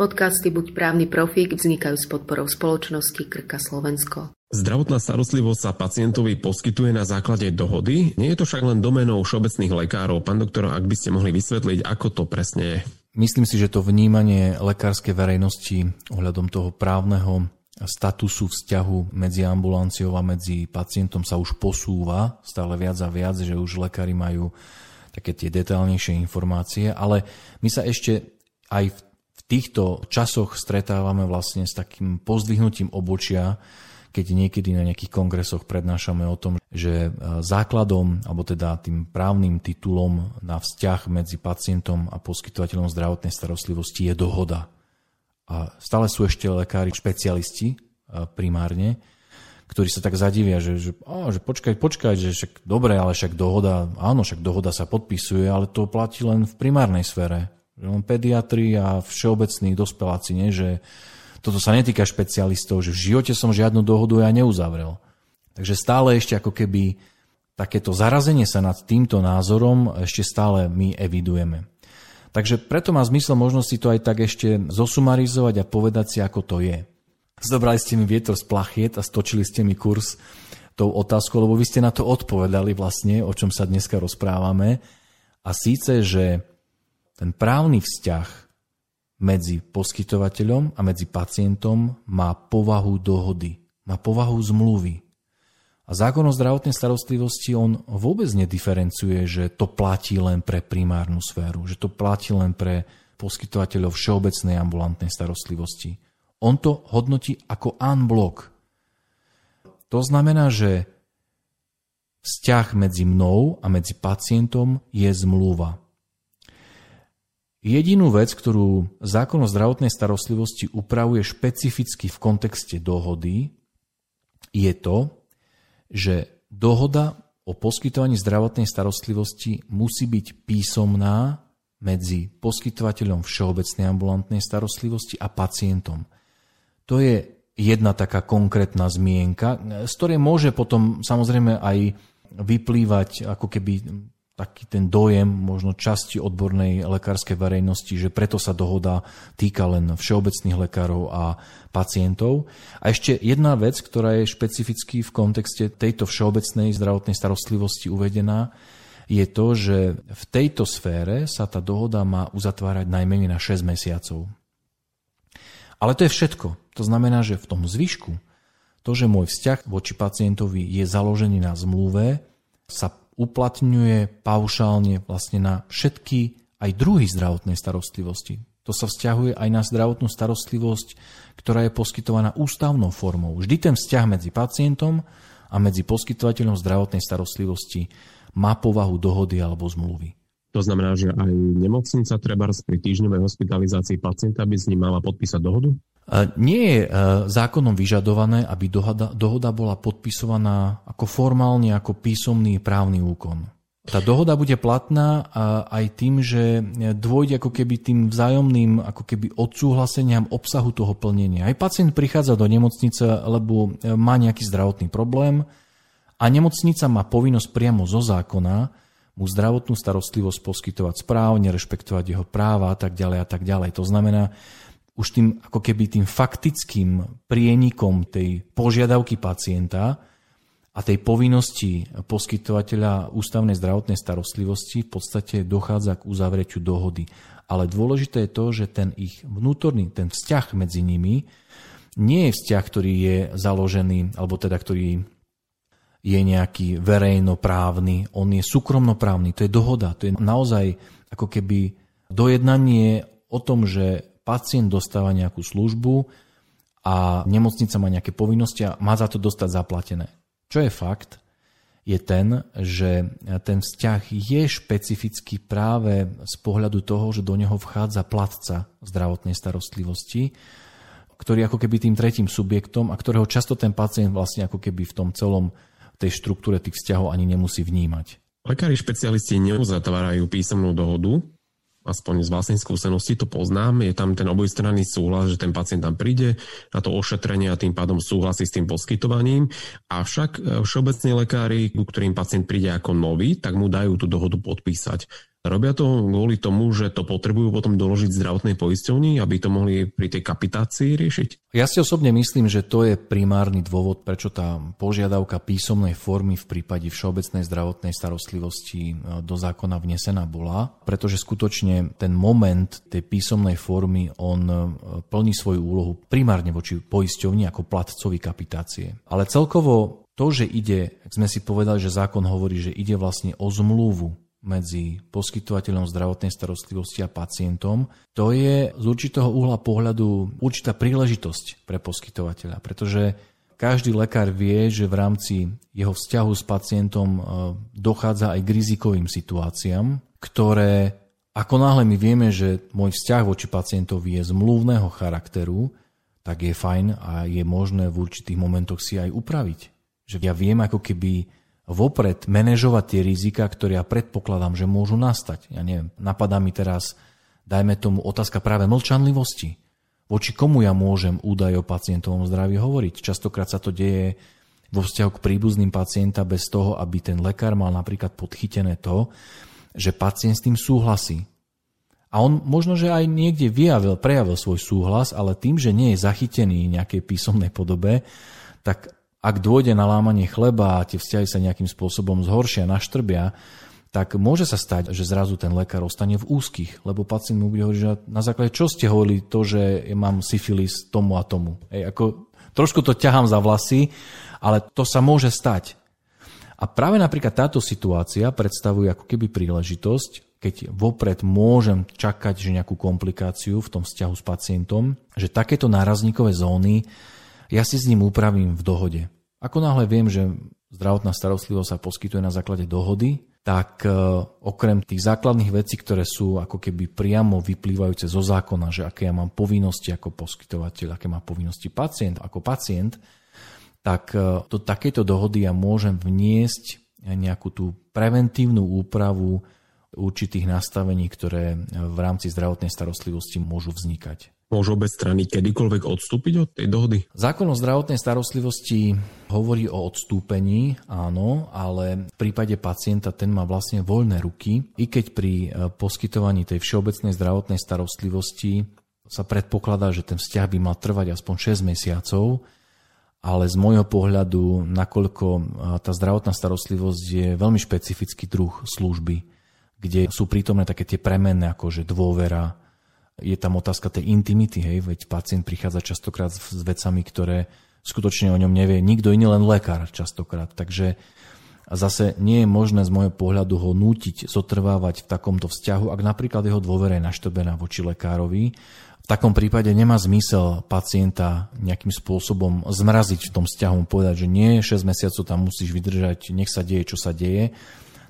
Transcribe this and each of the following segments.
Podcasty Buď právny profík vznikajú s podporou spoločnosti Krka Slovensko. Zdravotná starostlivosť sa pacientovi poskytuje na základe dohody. Nie je to však len domenou všeobecných lekárov. Pán doktor, ak by ste mohli vysvetliť, ako to presne je. Myslím si, že to vnímanie lekárskej verejnosti ohľadom toho právneho statusu vzťahu medzi ambulanciou a medzi pacientom sa už posúva stále viac a viac, že už lekári majú také tie detailnejšie informácie, ale my sa ešte aj v týchto časoch stretávame vlastne s takým pozdvihnutím obočia, keď niekedy na nejakých kongresoch prednášame o tom, že e, základom, alebo teda tým právnym titulom na vzťah medzi pacientom a poskytovateľom zdravotnej starostlivosti je dohoda. A stále sú ešte lekári špecialisti e, primárne, ktorí sa tak zadivia, že, že, á, že počkaj, počkaj, že však dobre, ale však dohoda, áno, však dohoda sa podpisuje, ale to platí len v primárnej sfére len pediatri a všeobecní dospeláci, nie? že toto sa netýka špecialistov, že v živote som žiadnu dohodu ja neuzavrel. Takže stále ešte ako keby takéto zarazenie sa nad týmto názorom ešte stále my evidujeme. Takže preto má zmysel možno si to aj tak ešte zosumarizovať a povedať si, ako to je. Zobrali ste mi vietor z plachiet a stočili ste mi kurz tou otázkou, lebo vy ste na to odpovedali vlastne, o čom sa dneska rozprávame. A síce, že ten právny vzťah medzi poskytovateľom a medzi pacientom má povahu dohody, má povahu zmluvy. A zákon o zdravotnej starostlivosti on vôbec nediferencuje, že to platí len pre primárnu sféru, že to platí len pre poskytovateľov všeobecnej ambulantnej starostlivosti. On to hodnotí ako unblock. To znamená, že vzťah medzi mnou a medzi pacientom je zmluva. Jedinú vec, ktorú zákon o zdravotnej starostlivosti upravuje špecificky v kontexte dohody, je to, že dohoda o poskytovaní zdravotnej starostlivosti musí byť písomná medzi poskytovateľom všeobecnej ambulantnej starostlivosti a pacientom. To je jedna taká konkrétna zmienka, z ktorej môže potom samozrejme aj vyplývať ako keby taký ten dojem možno časti odbornej lekárskej verejnosti, že preto sa dohoda týka len všeobecných lekárov a pacientov. A ešte jedna vec, ktorá je špecificky v kontexte tejto všeobecnej zdravotnej starostlivosti uvedená, je to, že v tejto sfére sa tá dohoda má uzatvárať najmenej na 6 mesiacov. Ale to je všetko. To znamená, že v tom zvyšku, to, že môj vzťah voči pacientovi je založený na zmluve, sa uplatňuje paušálne vlastne na všetky aj druhy zdravotnej starostlivosti. To sa vzťahuje aj na zdravotnú starostlivosť, ktorá je poskytovaná ústavnou formou. Vždy ten vzťah medzi pacientom a medzi poskytovateľom zdravotnej starostlivosti má povahu dohody alebo zmluvy. To znamená, že aj nemocnica treba pri týždňovej hospitalizácii pacienta by s ním mala podpísať dohodu? Nie je e, zákonom vyžadované, aby dohoda, dohoda bola podpisovaná ako formálne, ako písomný právny úkon. Tá dohoda bude platná aj tým, že dôjde ako keby tým vzájomným ako keby odsúhlaseniam obsahu toho plnenia. Aj pacient prichádza do nemocnice, lebo e, má nejaký zdravotný problém a nemocnica má povinnosť priamo zo zákona mu zdravotnú starostlivosť poskytovať správne, rešpektovať jeho práva a tak ďalej a tak ďalej. To znamená, už tým ako keby tým faktickým prienikom tej požiadavky pacienta a tej povinnosti poskytovateľa ústavnej zdravotnej starostlivosti v podstate dochádza k uzavretiu dohody. Ale dôležité je to, že ten ich vnútorný, ten vzťah medzi nimi nie je vzťah, ktorý je založený, alebo teda ktorý je nejaký verejnoprávny, on je súkromnoprávny, to je dohoda, to je naozaj ako keby dojednanie o tom, že pacient dostáva nejakú službu a nemocnica má nejaké povinnosti a má za to dostať zaplatené. Čo je fakt, je ten, že ten vzťah je špecifický práve z pohľadu toho, že do neho vchádza platca zdravotnej starostlivosti, ktorý ako keby tým tretím subjektom a ktorého často ten pacient vlastne ako keby v tom celom tej štruktúre tých vzťahov ani nemusí vnímať. Lekári špecialisti neuzatvárajú písomnú dohodu, aspoň z vlastnej skúsenosti to poznám, je tam ten obojstranný súhlas, že ten pacient tam príde na to ošetrenie a tým pádom súhlasí s tým poskytovaním. Avšak e, všeobecní lekári, ku ktorým pacient príde ako nový, tak mu dajú tú dohodu podpísať. Robia to kvôli tomu, že to potrebujú potom doložiť zdravotnej poisťovni, aby to mohli pri tej kapitácii riešiť? Ja si osobne myslím, že to je primárny dôvod, prečo tá požiadavka písomnej formy v prípade všeobecnej zdravotnej starostlivosti e, do zákona vnesená bola, pretože skutočne ten moment tej písomnej formy on e, plní svoju úlohu primárne voči poisťovni ako platcovi kapitácie. Ale celkovo to, že ide, sme si povedali, že zákon hovorí, že ide vlastne o zmluvu medzi poskytovateľom zdravotnej starostlivosti a pacientom, to je z určitého uhla pohľadu určitá príležitosť pre poskytovateľa, pretože každý lekár vie, že v rámci jeho vzťahu s pacientom e, dochádza aj k rizikovým situáciám, ktoré ako náhle my vieme, že môj vzťah voči pacientovi je zmluvného charakteru, tak je fajn a je možné v určitých momentoch si aj upraviť. Že ja viem ako keby vopred manažovať tie rizika, ktoré ja predpokladám, že môžu nastať. Ja neviem, napadá mi teraz, dajme tomu, otázka práve mlčanlivosti. Voči komu ja môžem údaj o pacientovom zdraví hovoriť? Častokrát sa to deje vo vzťahu k príbuzným pacienta bez toho, aby ten lekár mal napríklad podchytené to, že pacient s tým súhlasí. A on možno, že aj niekde vyjavil, prejavil svoj súhlas, ale tým, že nie je zachytený v nejakej písomnej podobe, tak ak dôjde na lámanie chleba a tie vzťahy sa nejakým spôsobom zhoršia, naštrbia, tak môže sa stať, že zrazu ten lekár ostane v úzkých, lebo pacient mu bude hovoriť, že na základe čo ste hovorili to, že mám syfilis tomu a tomu. Ej, ako, trošku to ťahám za vlasy, ale to sa môže stať. A práve napríklad táto situácia predstavuje ako keby príležitosť, keď vopred môžem čakať, že nejakú komplikáciu v tom vzťahu s pacientom, že takéto nárazníkové zóny ja si s ním upravím v dohode. Ako náhle viem, že zdravotná starostlivosť sa poskytuje na základe dohody, tak e, okrem tých základných vecí, ktoré sú ako keby priamo vyplývajúce zo zákona, že aké ja mám povinnosti ako poskytovateľ, aké má povinnosti pacient ako pacient, tak e, do takéto dohody ja môžem vniesť nejakú tú preventívnu úpravu určitých nastavení, ktoré v rámci zdravotnej starostlivosti môžu vznikať. Môžu obe strany kedykoľvek odstúpiť od tej dohody? Zákon o zdravotnej starostlivosti hovorí o odstúpení, áno, ale v prípade pacienta ten má vlastne voľné ruky, i keď pri e, poskytovaní tej všeobecnej zdravotnej starostlivosti sa predpokladá, že ten vzťah by mal trvať aspoň 6 mesiacov, ale z môjho pohľadu, nakoľko e, tá zdravotná starostlivosť je veľmi špecifický druh služby, kde sú prítomné také tie premenné, ako že dôvera, je tam otázka tej intimity, hej, veď pacient prichádza častokrát s vecami, ktoré skutočne o ňom nevie nikto iný, len lekár častokrát. Takže zase nie je možné z môjho pohľadu ho nútiť zotrvávať v takomto vzťahu, ak napríklad jeho dôvera je naštobená voči lekárovi. V takom prípade nemá zmysel pacienta nejakým spôsobom zmraziť v tom vzťahu, povedať, že nie, 6 mesiacov tam musíš vydržať, nech sa deje, čo sa deje.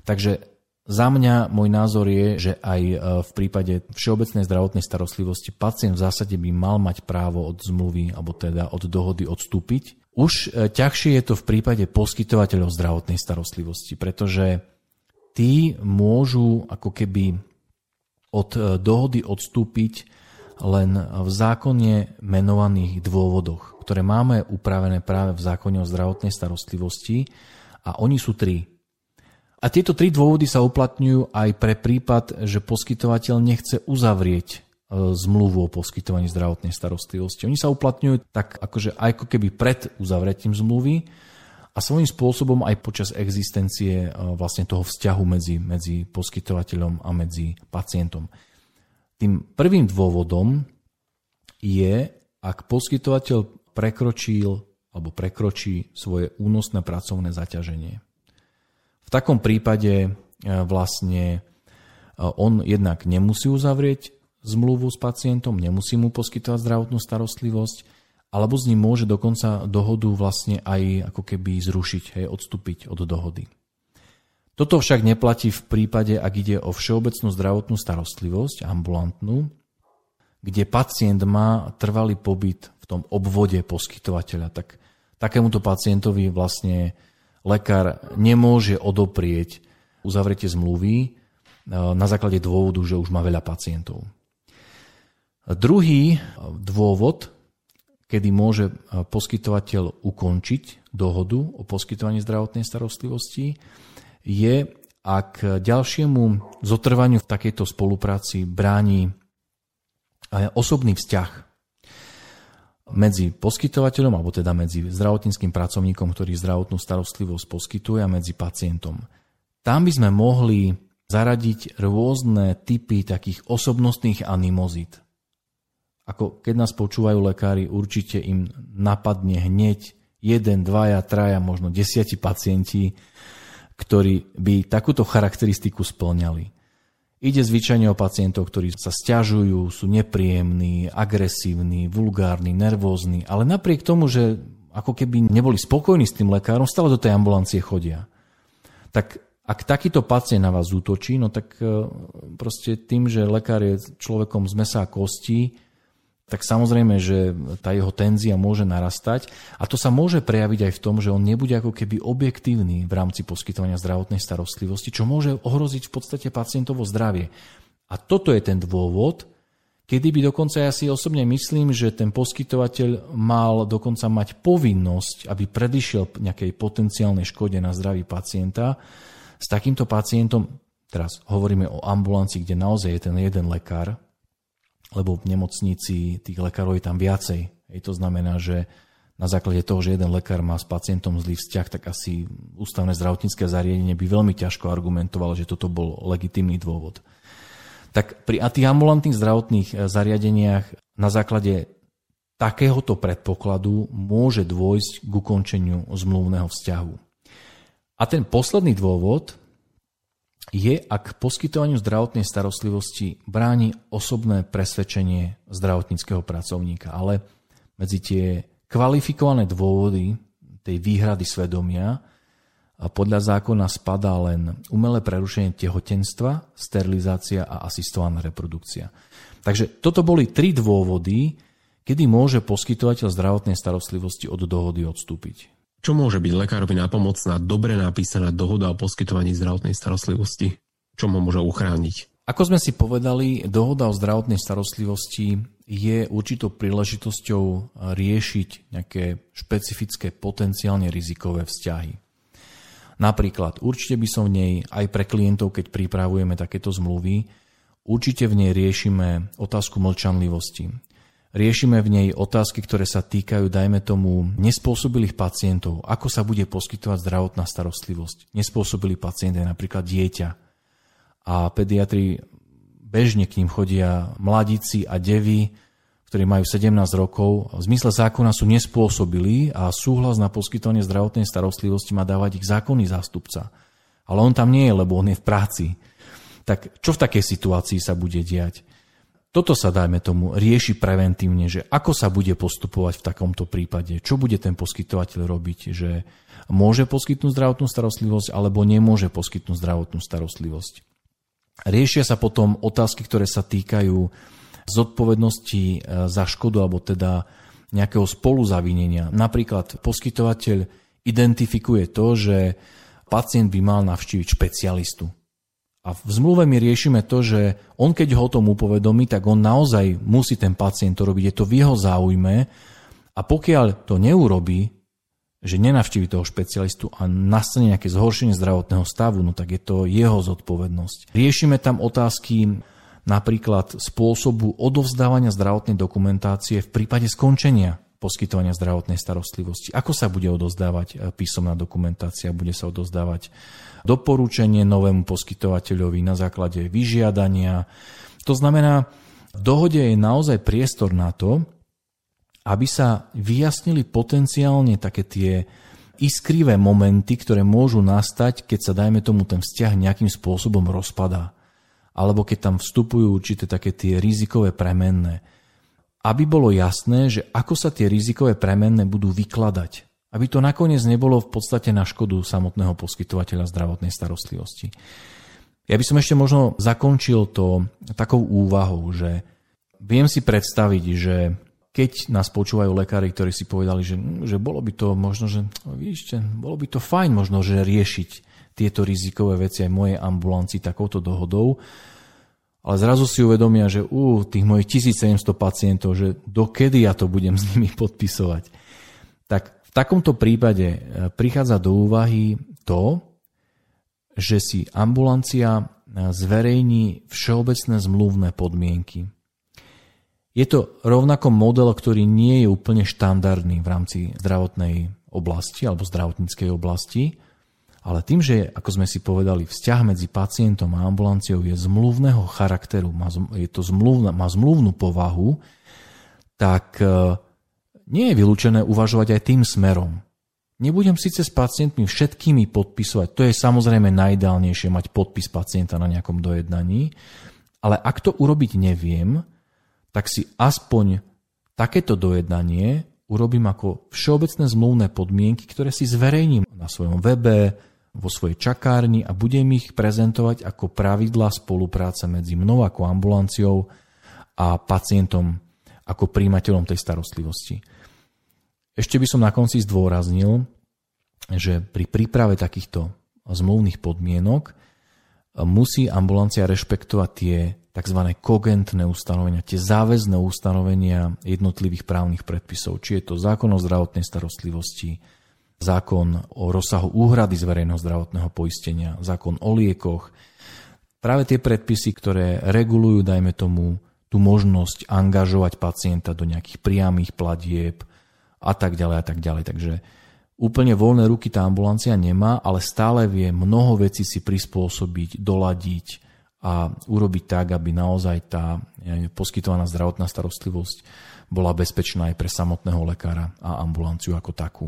Takže za mňa môj názor je, že aj e, v prípade všeobecnej zdravotnej starostlivosti pacient v zásade by mal mať právo od zmluvy alebo teda od dohody odstúpiť. Už e, ťažšie je to v prípade poskytovateľov zdravotnej starostlivosti, pretože tí môžu ako keby od e, dohody odstúpiť len v zákone menovaných dôvodoch, ktoré máme upravené práve v zákone o zdravotnej starostlivosti a oni sú tri. A tieto tri dôvody sa uplatňujú aj pre prípad, že poskytovateľ nechce uzavrieť e, zmluvu o poskytovaní zdravotnej starostlivosti. Oni sa uplatňujú tak akože aj ako keby pred uzavretím zmluvy a svojím spôsobom aj počas existencie e, vlastne toho vzťahu medzi, medzi poskytovateľom a medzi pacientom. Tým prvým dôvodom je, ak poskytovateľ prekročil alebo prekročí svoje únosné pracovné zaťaženie. V takom prípade e, vlastne e, on jednak nemusí uzavrieť zmluvu s pacientom, nemusí mu poskytovať zdravotnú starostlivosť, alebo s ním môže dokonca dohodu vlastne aj ako keby zrušiť, hej, odstúpiť od dohody. Toto však neplatí v prípade, ak ide o všeobecnú zdravotnú starostlivosť, ambulantnú, kde pacient má trvalý pobyt v tom obvode poskytovateľa. Tak takémuto pacientovi vlastne lekár nemôže odoprieť uzavretie zmluvy e, na základe dôvodu, že už má veľa pacientov. Druhý dôvod, kedy môže poskytovateľ ukončiť dohodu o poskytovaní zdravotnej starostlivosti, je, ak ďalšiemu zotrvaniu v takejto spolupráci bráni osobný vzťah medzi poskytovateľom, alebo teda medzi zdravotníckým pracovníkom, ktorý zdravotnú starostlivosť poskytuje a medzi pacientom. Tam by sme mohli zaradiť rôzne typy takých osobnostných animozít. Ako keď nás počúvajú lekári, určite im napadne hneď jeden, dvaja, traja, možno desiati pacienti, ktorí by takúto charakteristiku splňali. Ide zvyčajne o pacientov, ktorí sa stiažujú, sú nepríjemní, agresívni, vulgárni, nervózni, ale napriek tomu, že ako keby neboli spokojní s tým lekárom, stále do tej ambulancie chodia. Tak ak takýto pacient na vás útočí, no tak e, proste tým, že lekár je človekom z mesa a kostí, tak samozrejme, že tá jeho tenzia môže narastať a to sa môže prejaviť aj v tom, že on nebude ako keby objektívny v rámci poskytovania zdravotnej starostlivosti, čo môže ohroziť v podstate pacientovo zdravie. A toto je ten dôvod, kedy by dokonca ja si osobne myslím, že ten poskytovateľ mal dokonca mať povinnosť, aby predišiel nejakej potenciálnej škode na zdraví pacienta. S takýmto pacientom, teraz hovoríme o ambulancii, kde naozaj je ten jeden lekár, lebo v nemocnici tých lekárov je tam viacej. Hej, to znamená, že na základe toho, že jeden lekár má s pacientom zlý vzťah, tak asi ústavné zdravotnícke zariadenie by veľmi ťažko argumentovalo, že toto bol legitimný dôvod. Tak pri tých ambulantných zdravotných eh, zariadeniach na základe takéhoto predpokladu môže dôjsť k ukončeniu zmluvného vzťahu. A ten posledný dôvod, je, ak poskytovaniu zdravotnej starostlivosti bráni osobné presvedčenie zdravotníckého pracovníka. Ale medzi tie kvalifikované dôvody tej výhrady svedomia a podľa zákona spadá len umelé prerušenie tehotenstva, sterilizácia a asistovaná reprodukcia. Takže toto boli tri dôvody, kedy môže poskytovateľ zdravotnej starostlivosti od dohody odstúpiť. Čo môže byť lekárovi nápomocná dobre napísaná dohoda o poskytovaní zdravotnej starostlivosti? Čo mu môže uchrániť? Ako sme si povedali, dohoda o zdravotnej starostlivosti je určitou príležitosťou riešiť nejaké špecifické potenciálne rizikové vzťahy. Napríklad, určite by som v nej aj pre klientov, keď pripravujeme takéto zmluvy, určite v nej riešime otázku mlčanlivosti. Riešime v nej otázky, ktoré sa týkajú, dajme tomu, nespôsobilých pacientov. Ako sa bude poskytovať zdravotná starostlivosť? Nespôsobilý pacient je napríklad dieťa. A pediatri bežne k ním chodia mladíci a devy, ktorí majú 17 rokov. V zmysle zákona sú nespôsobili a súhlas na poskytovanie zdravotnej starostlivosti má dávať ich zákonný zástupca. Ale on tam nie je, lebo on je v práci. Tak čo v takej situácii sa bude diať? Toto sa, dajme tomu, rieši preventívne, že ako sa bude postupovať v takomto prípade, čo bude ten poskytovateľ robiť, že môže poskytnúť zdravotnú starostlivosť alebo nemôže poskytnúť zdravotnú starostlivosť. Riešia sa potom otázky, ktoré sa týkajú zodpovednosti e, za škodu alebo teda nejakého spoluzavinenia. Napríklad poskytovateľ identifikuje to, že pacient by mal navštíviť špecialistu a v zmluve my riešime to, že on keď ho o tom upovedomí, tak on naozaj musí ten pacient to robiť. Je to v jeho záujme a pokiaľ to neurobí, že nenavštívi toho špecialistu a nastane nejaké zhoršenie zdravotného stavu, no tak je to jeho zodpovednosť. Riešime tam otázky napríklad spôsobu odovzdávania zdravotnej dokumentácie v prípade skončenia poskytovania zdravotnej starostlivosti. Ako sa bude odozdávať e, písomná dokumentácia? Bude sa odozdávať doporučenie novému poskytovateľovi na základe vyžiadania. To znamená, v dohode je naozaj priestor na to, aby sa vyjasnili potenciálne také tie iskrivé momenty, ktoré môžu nastať, keď sa, dajme tomu, ten vzťah nejakým spôsobom rozpadá. Alebo keď tam vstupujú určité také tie rizikové premenné aby bolo jasné, že ako sa tie rizikové premenné budú vykladať. Aby to nakoniec nebolo v podstate na škodu samotného poskytovateľa zdravotnej starostlivosti. Ja by som ešte možno zakončil to takou úvahou, že viem si predstaviť, že keď nás počúvajú lekári, ktorí si povedali, že, že bolo by to možno, že no, vidíte, bolo by to fajn možno, že riešiť tieto rizikové veci aj mojej ambulancii takouto dohodou, ale zrazu si uvedomia, že u tých mojich 1700 pacientov, že dokedy ja to budem s nimi podpisovať. Tak v takomto prípade e, prichádza do úvahy to, že si ambulancia zverejní všeobecné zmluvné podmienky. Je to rovnako model, ktorý nie je úplne štandardný v rámci zdravotnej oblasti alebo zdravotníckej oblasti, ale tým, že ako sme si povedali, vzťah medzi pacientom a ambulanciou je zmluvného charakteru, má, je to zmluvná, má zmluvnú povahu, tak e, nie je vylúčené uvažovať aj tým smerom. Nebudem síce s pacientmi všetkými podpisovať, to je samozrejme najideálnejšie mať podpis pacienta na nejakom dojednaní, ale ak to urobiť neviem, tak si aspoň takéto dojednanie urobím ako všeobecné zmluvné podmienky, ktoré si zverejním na svojom webe, vo svojej čakárni a budem ich prezentovať ako pravidla spolupráce medzi mnou ako ambulanciou a pacientom ako príjimateľom tej starostlivosti. Ešte by som na konci zdôraznil, že pri príprave takýchto zmluvných podmienok musí ambulancia rešpektovať tie tzv. kogentné ustanovenia, tie záväzné ustanovenia jednotlivých právnych predpisov, či je to zákon o zdravotnej starostlivosti, zákon o rozsahu úhrady z verejného zdravotného poistenia, zákon o liekoch. Práve tie predpisy, ktoré regulujú, dajme tomu, tú možnosť angažovať pacienta do nejakých priamých platieb a tak ďalej a tak ďalej. Takže úplne voľné ruky tá ambulancia nemá, ale stále vie mnoho vecí si prispôsobiť, doladiť a urobiť tak, aby naozaj tá poskytovaná zdravotná starostlivosť bola bezpečná aj pre samotného lekára a ambulanciu ako takú.